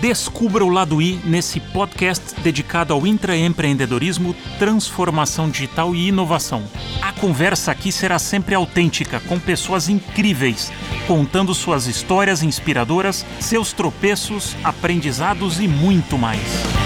Descubra o lado I nesse podcast dedicado ao intraempreendedorismo, transformação digital e inovação. A conversa aqui será sempre autêntica, com pessoas incríveis, contando suas histórias inspiradoras, seus tropeços, aprendizados e muito mais.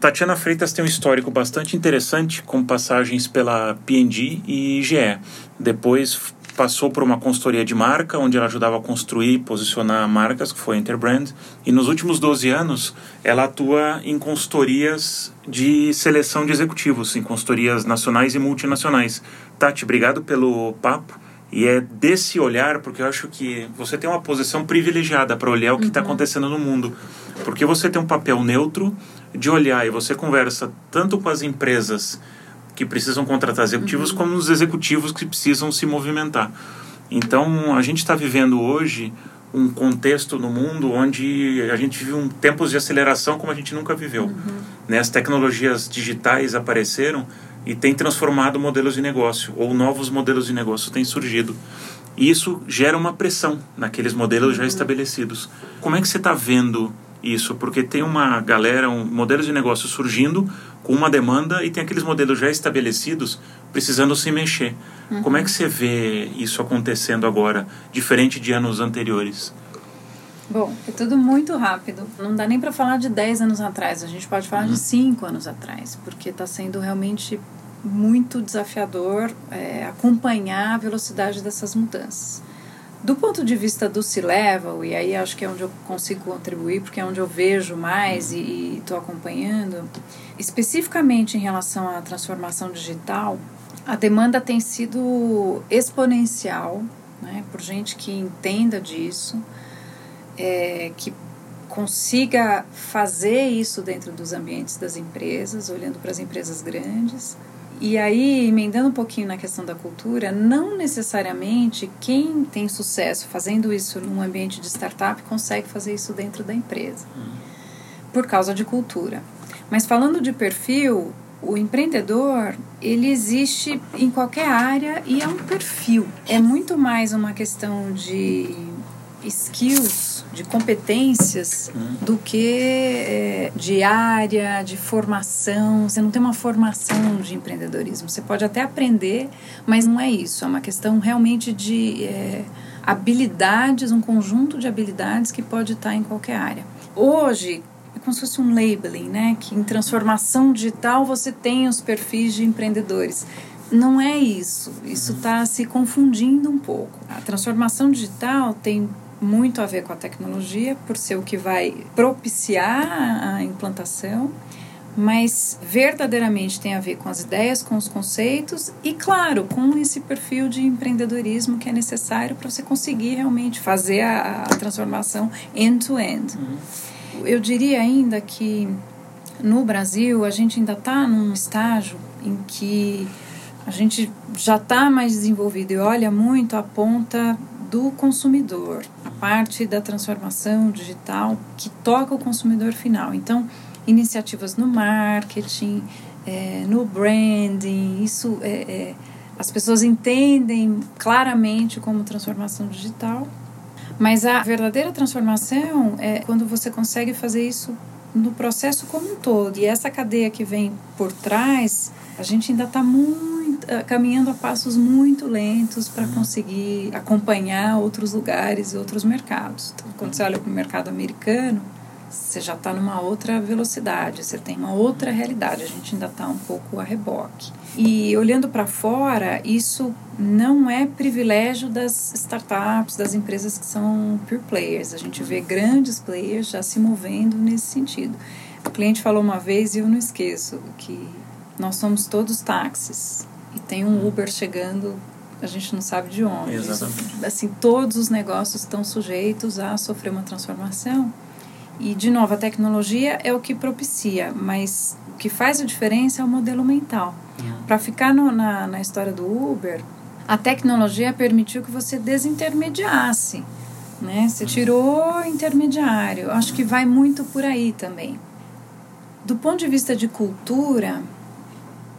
Tatiana Freitas tem um histórico bastante interessante, com passagens pela P&G e GE. Depois passou por uma consultoria de marca, onde ela ajudava a construir e posicionar marcas, que foi a Interbrand. E nos últimos 12 anos, ela atua em consultorias de seleção de executivos, em consultorias nacionais e multinacionais. Tati, obrigado pelo papo. E é desse olhar, porque eu acho que você tem uma posição privilegiada para olhar o que está uhum. acontecendo no mundo. Porque você tem um papel neutro de olhar e você conversa tanto com as empresas que precisam contratar executivos, uhum. como os executivos que precisam se movimentar. Então, a gente está vivendo hoje um contexto no mundo onde a gente vive um tempos de aceleração como a gente nunca viveu. Uhum. Né? As tecnologias digitais apareceram e têm transformado modelos de negócio, ou novos modelos de negócio têm surgido. E isso gera uma pressão naqueles modelos já uhum. estabelecidos. Como é que você está vendo isso, porque tem uma galera, um modelos de negócio surgindo com uma demanda e tem aqueles modelos já estabelecidos precisando se mexer. Uhum. Como é que você vê isso acontecendo agora, diferente de anos anteriores? Bom, é tudo muito rápido. Não dá nem para falar de 10 anos atrás, a gente pode falar uhum. de 5 anos atrás, porque está sendo realmente muito desafiador é, acompanhar a velocidade dessas mudanças. Do ponto de vista do C-Level, e aí acho que é onde eu consigo contribuir, porque é onde eu vejo mais e estou acompanhando, especificamente em relação à transformação digital, a demanda tem sido exponencial, né, por gente que entenda disso, é, que consiga fazer isso dentro dos ambientes das empresas, olhando para as empresas grandes e aí, emendando um pouquinho na questão da cultura, não necessariamente quem tem sucesso fazendo isso num ambiente de startup consegue fazer isso dentro da empresa, por causa de cultura. Mas falando de perfil, o empreendedor ele existe em qualquer área e é um perfil. É muito mais uma questão de skills, de competências, uhum. do que é, de área, de formação. Você não tem uma formação de empreendedorismo. Você pode até aprender, mas não é isso. É uma questão realmente de é, habilidades, um conjunto de habilidades que pode estar em qualquer área. Hoje, é como se fosse um labeling, né? Que em transformação digital você tem os perfis de empreendedores. Não é isso. Isso está se confundindo um pouco. A transformação digital tem muito a ver com a tecnologia, por ser o que vai propiciar a implantação, mas verdadeiramente tem a ver com as ideias, com os conceitos e, claro, com esse perfil de empreendedorismo que é necessário para você conseguir realmente fazer a, a transformação end-to-end. -end. Uhum. Eu diria ainda que no Brasil a gente ainda está num estágio em que a gente já está mais desenvolvido e olha muito a ponta do consumidor, parte da transformação digital que toca o consumidor final. Então, iniciativas no marketing, é, no branding, isso é, é, as pessoas entendem claramente como transformação digital, mas a verdadeira transformação é quando você consegue fazer isso no processo como um todo. E essa cadeia que vem por trás, a gente ainda está muito caminhando a passos muito lentos para conseguir acompanhar outros lugares e outros mercados. Então, quando você olha para o mercado americano, você já está numa outra velocidade, você tem uma outra realidade, a gente ainda está um pouco a reboque. E olhando para fora, isso não é privilégio das startups, das empresas que são pure players. A gente vê grandes players já se movendo nesse sentido. O cliente falou uma vez e eu não esqueço que nós somos todos táxis e tem um Uber chegando, a gente não sabe de onde. Exatamente. assim, todos os negócios estão sujeitos a sofrer uma transformação. E, de novo, a tecnologia é o que propicia, mas o que faz a diferença é o modelo mental. Uhum. Para ficar no, na, na história do Uber, a tecnologia permitiu que você desintermediasse. Né? Você tirou intermediário. Acho que vai muito por aí também. Do ponto de vista de cultura,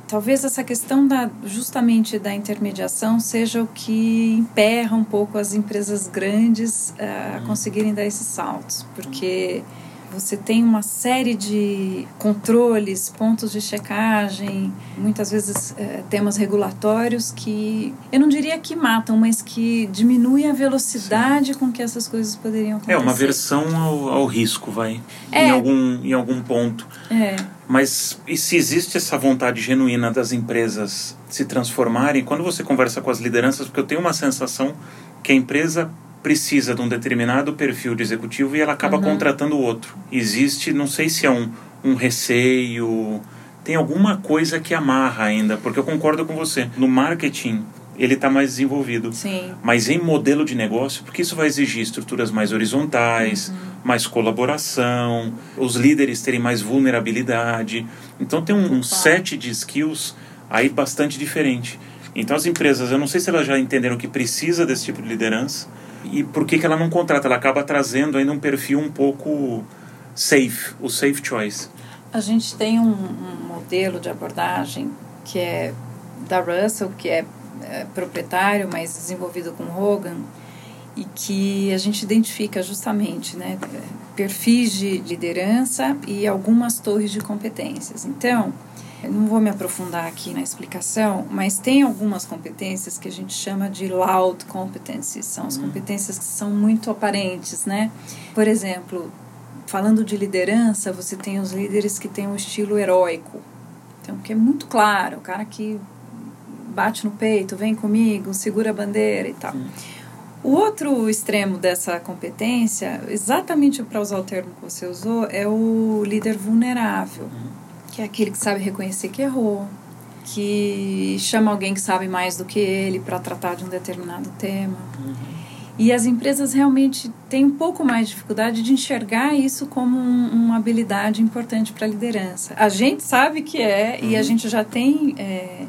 talvez essa questão da justamente da intermediação seja o que emperra um pouco as empresas grandes uh, a conseguirem dar esses saltos, porque você tem uma série de controles, pontos de checagem, muitas vezes é, temas regulatórios que eu não diria que matam, mas que diminuem a velocidade Sim. com que essas coisas poderiam acontecer. É uma versão ao, ao risco, vai, é. em, algum, em algum ponto. É. Mas e se existe essa vontade genuína das empresas se transformarem, quando você conversa com as lideranças, porque eu tenho uma sensação que a empresa precisa de um determinado perfil de executivo e ela acaba uhum. contratando outro. Existe, não sei se é um, um receio, tem alguma coisa que amarra ainda, porque eu concordo com você. No marketing, ele está mais desenvolvido. Sim. Mas em modelo de negócio, porque isso vai exigir estruturas mais horizontais, uhum. mais colaboração, os líderes terem mais vulnerabilidade. Então tem um, um set de skills aí bastante diferente. Então as empresas, eu não sei se elas já entenderam que precisa desse tipo de liderança, e por que, que ela não contrata? Ela acaba trazendo ainda um perfil um pouco safe, o safe choice. A gente tem um, um modelo de abordagem que é da Russell, que é, é proprietário, mas desenvolvido com Hogan, e que a gente identifica justamente né, perfis de liderança e algumas torres de competências. Então, não vou me aprofundar aqui na explicação, mas tem algumas competências que a gente chama de loud competencies, são as uhum. competências que são muito aparentes, né? Por exemplo, falando de liderança, você tem os líderes que têm um estilo heróico, então que é muito claro, o cara que bate no peito, vem comigo, segura a bandeira e tal. Sim. O outro extremo dessa competência, exatamente para usar o termo que você usou, é o líder vulnerável. Uhum que é aquele que sabe reconhecer que errou, que chama alguém que sabe mais do que ele para tratar de um determinado tema. Uhum. E as empresas realmente têm um pouco mais de dificuldade de enxergar isso como um, uma habilidade importante para a liderança. A gente sabe que é, uhum. e a uhum. gente já tem é,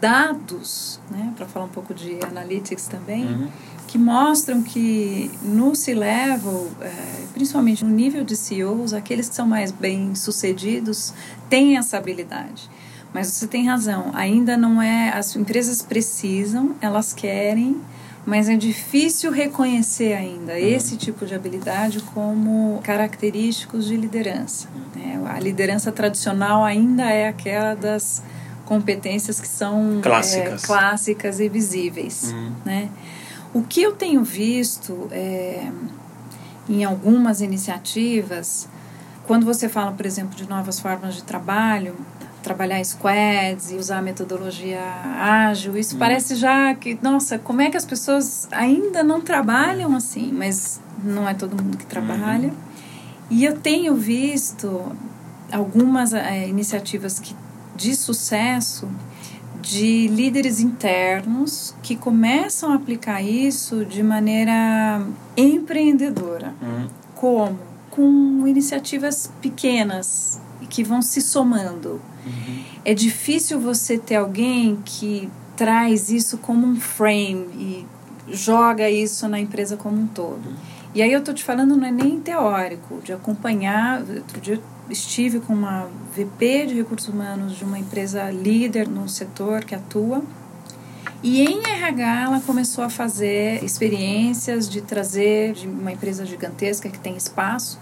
dados, né, para falar um pouco de analytics também, uhum que mostram que no C-Level, é, principalmente no nível de CEOs, aqueles que são mais bem sucedidos têm essa habilidade. Mas você tem razão, ainda não é. As empresas precisam, elas querem, mas é difícil reconhecer ainda uhum. esse tipo de habilidade como característicos de liderança. Né? A liderança tradicional ainda é aquela das competências que são clássicas, é, clássicas e visíveis. Uhum. Né? O que eu tenho visto é, em algumas iniciativas, quando você fala, por exemplo, de novas formas de trabalho, trabalhar squads e usar a metodologia ágil, isso hum. parece já que, nossa, como é que as pessoas ainda não trabalham assim? Mas não é todo mundo que trabalha. Uhum. E eu tenho visto algumas é, iniciativas que, de sucesso de líderes internos que começam a aplicar isso de maneira empreendedora. Uhum. Como? Com iniciativas pequenas que vão se somando. Uhum. É difícil você ter alguém que traz isso como um frame e joga isso na empresa como um todo. Uhum. E aí eu tô te falando não é nem teórico, de acompanhar, outro dia estive com uma VP de recursos humanos de uma empresa líder no setor que atua. E em RH ela começou a fazer experiências de trazer de uma empresa gigantesca que tem espaço,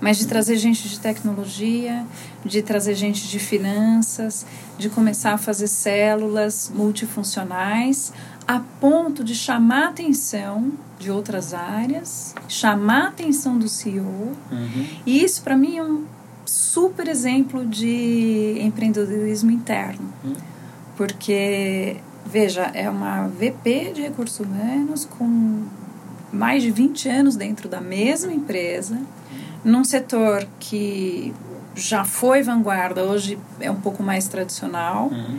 mas de trazer gente de tecnologia, de trazer gente de finanças, de começar a fazer células multifuncionais, a ponto de chamar a atenção de outras áreas, chamar a atenção do CEO. Uhum. E isso para mim é um super exemplo de empreendedorismo interno. Hum. Porque, veja, é uma VP de recursos humanos com mais de 20 anos dentro da mesma empresa, num setor que já foi vanguarda, hoje é um pouco mais tradicional. Uhum.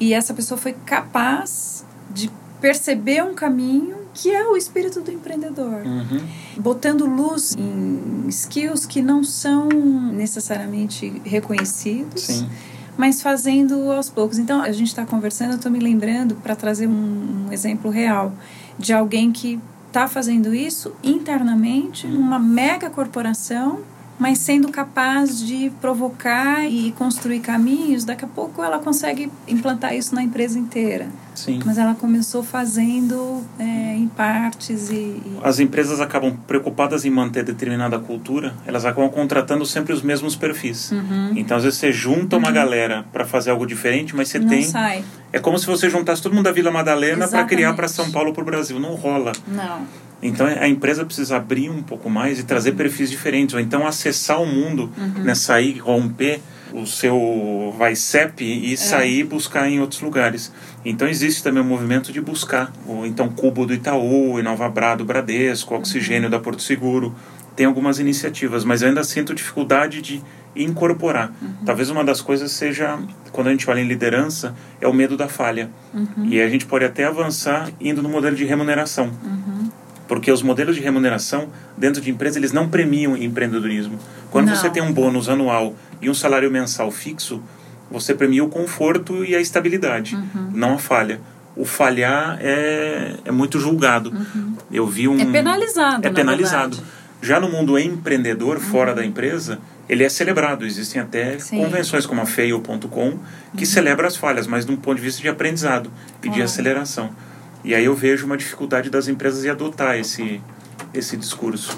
E essa pessoa foi capaz de perceber um caminho que é o espírito do empreendedor. Uhum. Botando luz em skills que não são necessariamente reconhecidos. Sim. Mas fazendo aos poucos. Então, a gente está conversando, eu estou me lembrando para trazer um, um exemplo real de alguém que está fazendo isso internamente uhum. numa mega corporação mas sendo capaz de provocar e construir caminhos, daqui a pouco ela consegue implantar isso na empresa inteira. Sim. Mas ela começou fazendo é, em partes e, e, As empresas acabam preocupadas em manter determinada cultura, elas acabam contratando sempre os mesmos perfis. Uhum. Então, às vezes, você junta uma galera para fazer algo diferente, mas você não tem. sai. É como se você juntasse todo mundo da Vila Madalena para criar para São Paulo para o Brasil. Não rola. Não. Então a empresa precisa abrir um pouco mais e trazer perfis diferentes, ou então acessar o mundo, né, sair, romper o seu VICEP e sair buscar em outros lugares. Então existe também o movimento de buscar, o então Cubo do Itaú, Inova Bra do Bradesco, Oxigênio da Porto Seguro. Tem algumas iniciativas, mas eu ainda sinto dificuldade de incorporar. Talvez uma das coisas seja, quando a gente fala em liderança, é o medo da falha. E a gente pode até avançar indo no modelo de remuneração porque os modelos de remuneração dentro de empresa eles não premiam empreendedorismo. Quando Não. você tem um bônus anual e um salário mensal fixo, você premia o conforto e a estabilidade, Uhum. não a falha. O falhar é, é muito julgado. Eu vi um É penalizado. é na penalizado. verdade. Já no mundo empreendedor, fora da empresa, ele é celebrado. Existem até Sim. convenções como a Fail.com que celebra as falhas, mas de um ponto de vista de aprendizado e de aceleração. E aí eu vejo uma dificuldade das empresas em adotar esse, esse discurso.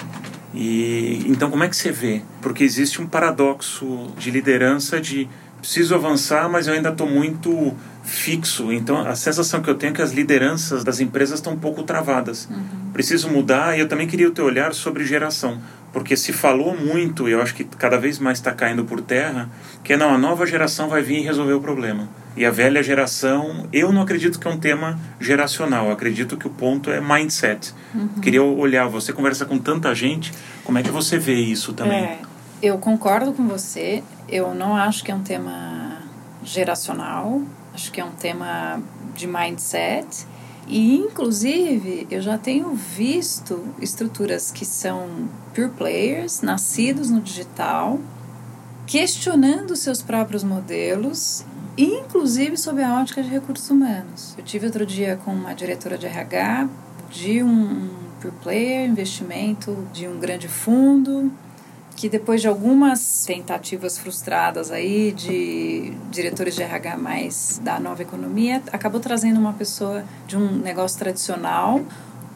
E então como é que você vê? Porque existe um paradoxo de liderança de preciso avançar, mas eu ainda estou muito fixo. Então a sensação que eu tenho é que as lideranças das empresas estão um pouco travadas. Preciso mudar e eu também queria o teu olhar sobre geração. Porque se falou muito, e eu acho que cada vez mais está caindo por terra, que é não, a nova geração vai vir e resolver o problema. E a velha geração, eu não acredito que é um tema geracional, acredito que o ponto é mindset. Queria olhar, você conversa com tanta gente, como é que você vê isso também? É, eu concordo com você. Eu não acho que é um tema geracional. Acho que é um tema de mindset. E, inclusive, eu já tenho visto estruturas que são pure players, nascidos no digital, questionando seus próprios modelos, inclusive sob a ótica de recursos humanos. Eu tive outro dia com uma diretora de RH de um pure player, investimento de um grande fundo, que depois de algumas tentativas frustradas aí de diretores de RH mais da nova economia, acabou trazendo uma pessoa de um negócio tradicional.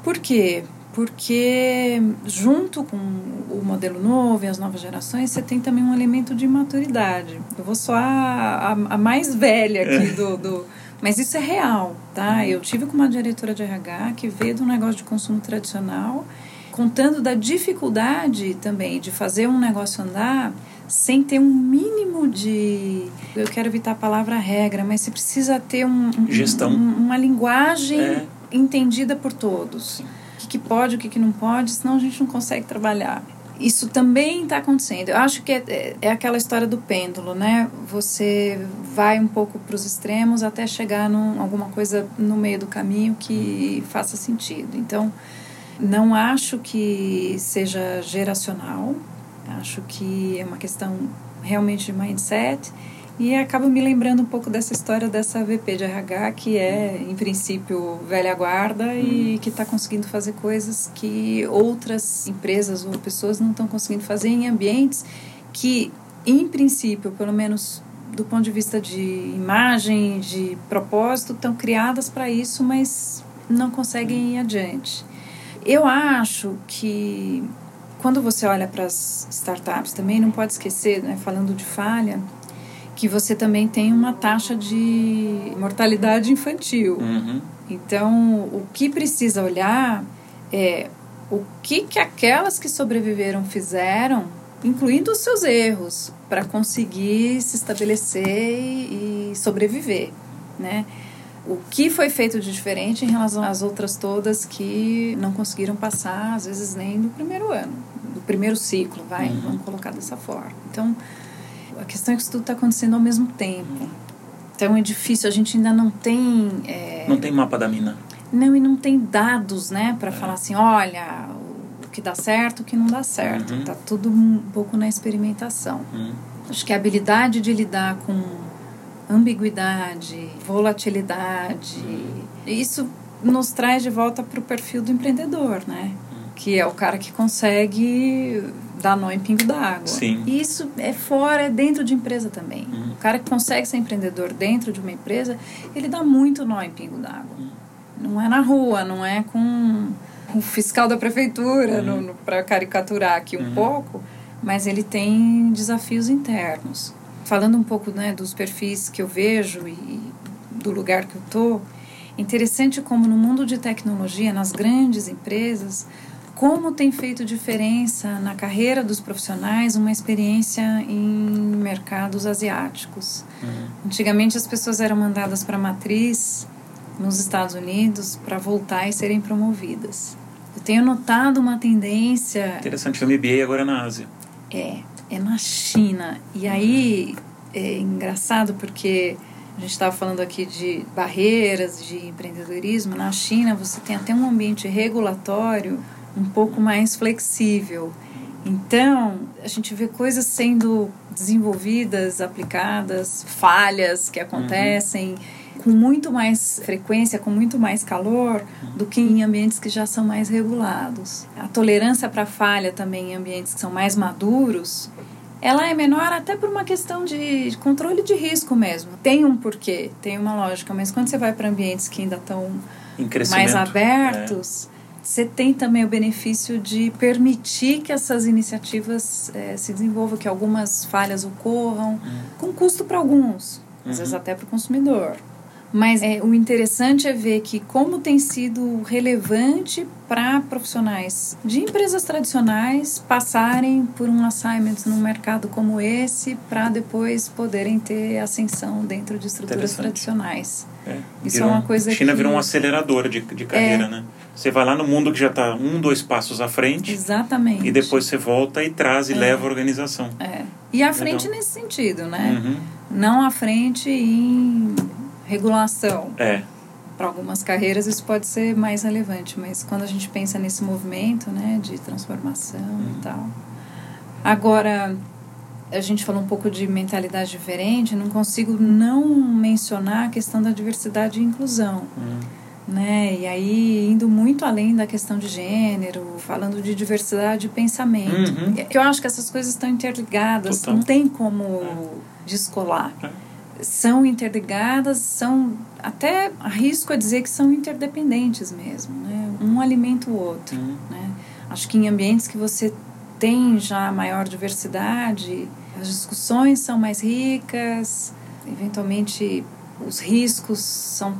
Por quê? Porque junto com o modelo novo e as novas gerações, você tem também um elemento de maturidade. Eu vou só a, a, a mais velha aqui do, do... Mas isso é real, tá? Eu tive com uma diretora de RH que veio de um negócio de consumo tradicional contando da dificuldade também de fazer um negócio andar sem ter um mínimo de eu quero evitar a palavra regra mas você precisa ter um, um- Gestão. um- uma linguagem É. entendida por todos o que, que pode o que, que não pode senão a gente não consegue trabalhar. Isso também está acontecendo. Eu acho que é, é, é aquela história do pêndulo né? Você vai um pouco para os extremos até chegar num alguma coisa no meio do caminho que faça sentido. Então não acho que seja geracional, acho que é uma questão realmente de mindset e acabo me lembrando um pouco dessa história dessa VP de RH que é, em princípio, velha guarda e que está conseguindo fazer coisas que outras empresas ou pessoas não estão conseguindo fazer em ambientes que, em princípio, pelo menos do ponto de vista de imagem, de propósito, estão criadas para isso, mas não conseguem ir adiante. Eu acho que quando você olha para as startups também, não pode esquecer, né, falando de falha, que você também tem uma taxa de mortalidade infantil. Uhum. Então, o que precisa olhar é o que, que aquelas que sobreviveram fizeram, incluindo os seus erros, para conseguir se estabelecer e sobreviver, né? O que foi feito de diferente em relação às outras todas que não conseguiram passar, às vezes nem no primeiro ano, do primeiro ciclo, vai, Uhum. vamos colocar dessa forma. Então, a questão é que isso tudo está acontecendo ao mesmo tempo. Então é difícil, a gente ainda não tem. é, Não tem mapa da mina. não, e não tem dados, né, para falar assim: olha, o que dá certo, o que não dá certo. Uhum. Tá tudo um pouco na experimentação. Uhum. Acho que a habilidade de lidar com ambiguidade, volatilidade, isso nos traz de volta para o perfil do empreendedor, né? Que é o cara que consegue dá nó em pingo d'água. Sim. E isso é fora, é dentro de empresa também. Uhum. O cara que consegue ser empreendedor dentro de uma empresa, ele dá muito nó em pingo d'água. Uhum. Não é na rua, não é com o fiscal da prefeitura, Uhum. para caricaturar aqui um Uhum. pouco, mas ele tem desafios internos. Falando um pouco né, dos perfis que eu vejo e do lugar que eu tô, interessante como no mundo de tecnologia, nas grandes empresas, como tem feito diferença na carreira dos profissionais uma experiência em mercados asiáticos. Uhum. Antigamente as pessoas eram mandadas para a matriz nos Estados Unidos para voltar e serem promovidas. Eu tenho notado uma tendência Interessante, o MBA agora na Ásia. é, é na China. E aí é engraçado porque a gente estava falando aqui de barreiras, de empreendedorismo. Na China você tem até um ambiente regulatório um pouco mais flexível. Então, a gente vê coisas sendo desenvolvidas, aplicadas, falhas que acontecem com muito mais frequência, com muito mais calor do que em ambientes que já são mais regulados. A tolerância para falha também em ambientes que são mais maduros, ela é menor até por uma questão de controle de risco mesmo. Tem um porquê, tem uma lógica, mas quando você vai para ambientes que ainda estão mais abertos, você tem também o benefício de permitir que essas iniciativas eh, se desenvolvam, que algumas falhas ocorram, com custo para alguns, às vezes até para o consumidor. Mas é, o interessante é ver que como tem sido relevante para profissionais de empresas tradicionais passarem por um assignment num mercado como esse para depois poderem ter ascensão dentro de estruturas tradicionais. É. Isso Virou- é uma coisa China que- virou um acelerador de, de carreira, É. né? Você vai lá no mundo que já está um, dois passos à frente Exatamente. e depois você volta e traz e leva a organização. É. E à frente Legal. nesse sentido, né? Uhum. Não à frente em regulação. É. Para algumas carreiras isso pode ser mais relevante, mas quando a gente pensa nesse movimento, né, de transformação e tal. Agora, a gente falou um pouco de mentalidade diferente, não consigo não mencionar a questão da diversidade e inclusão. Uhum. Né? E aí, indo muito além da questão de gênero, falando de diversidade de pensamento. Uhum. É que Eu acho que essas coisas estão interligadas, Total. não tem como descolar. É. São interligadas, são até arrisco a dizer que são interdependentes mesmo, né? Um alimenta o outro, Uhum. né? Acho que em ambientes que você tem já maior diversidade, as discussões são mais ricas, eventualmente os riscos são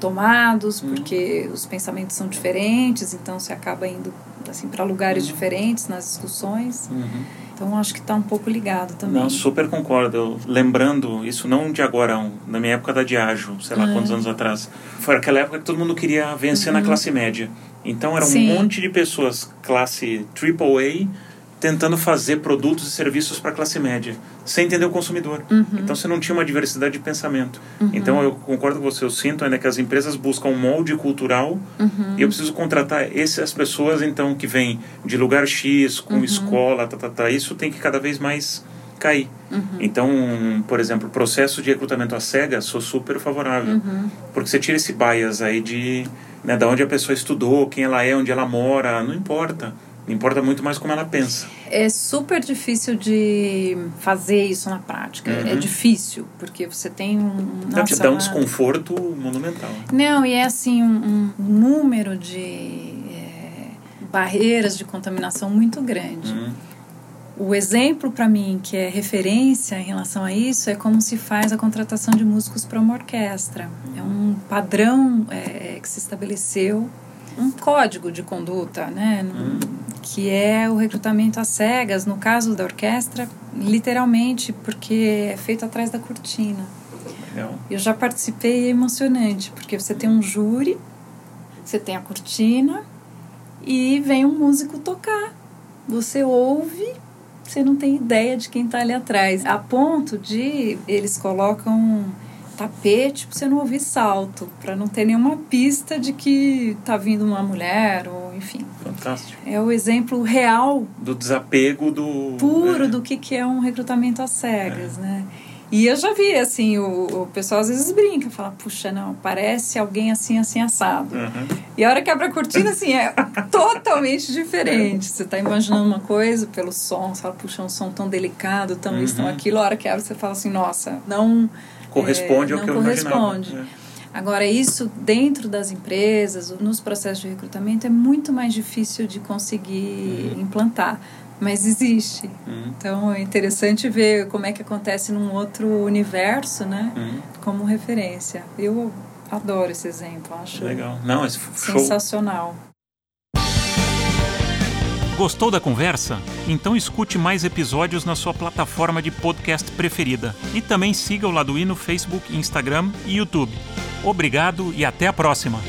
tomados Uhum. porque os pensamentos são diferentes, então você acaba indo assim para lugares Uhum. diferentes nas discussões. Uhum. Então acho que está um pouco ligado também. Não, super concordo. Eu, lembrando, isso não de agora, um, na minha época da Diageo, sei lá Uhum. quantos anos atrás. Foi aquela época que todo mundo queria vencer na classe média. Então era um Sim. monte de pessoas classe AAA tentando fazer produtos e serviços para a classe média, sem entender o consumidor. Uhum. Então você não tinha uma diversidade de pensamento. Então eu concordo com você, eu sinto ainda que as empresas buscam um molde cultural Uhum. e eu preciso contratar essas pessoas então que vêm de lugar X, com Uhum. escola, tá, tá, tá. isso tem que cada vez mais cair. Uhum. Então, por exemplo, o processo de recrutamento às cegas, sou super favorável. Uhum. Porque você tira esse bias aí de né, da onde a pessoa estudou, quem ela é, onde ela mora, não importa. Importa muito mais como ela pensa. É super difícil de fazer isso na prática. Uhum. É difícil, porque você tem um. Então, te nossa, dá um desconforto monumental. Não, e é assim, um, um número de é, barreiras de contaminação muito grande. Uhum. O exemplo para mim que é referência em relação a isso é como se faz a contratação de músicos para uma orquestra. É um padrão é, que se estabeleceu, um código de conduta, né? Que é o recrutamento às cegas, no caso da orquestra, literalmente, porque é feito atrás da cortina. Eu já participei e é emocionante, porque você tem um júri, você tem a cortina e vem um músico tocar. Você ouve, você não tem ideia de quem está ali atrás. A ponto de eles colocam tapete para você não ouvir salto, para não ter nenhuma pista de que tá vindo uma mulher ou enfim. Fantástico. É o exemplo real Do desapego do. puro é. do que, que é um recrutamento às cegas, né? E eu já vi, assim, o, o pessoal às vezes brinca, fala, puxa, não, parece alguém assim, assim, assado. Uhum. E a hora que abre a cortina, assim, é totalmente diferente. Você está imaginando uma coisa pelo som, você fala, puxa, é um som tão delicado, tão uhum. isso, tão aquilo. A hora que abre, você fala assim, nossa, não... Corresponde é, ao que eu corresponde. imaginava. É. Agora, isso dentro das empresas, nos processos de recrutamento, é muito mais difícil de conseguir uhum. implantar mas existe. Uhum. Então é interessante ver como é que acontece num outro universo, né? Uhum. Como referência. Eu adoro esse exemplo, acho legal. Não, esse sensacional. Gostou da conversa? Então escute mais episódios na sua plataforma de podcast preferida e também siga o Laduí no Facebook, Instagram e YouTube. Obrigado e até a próxima.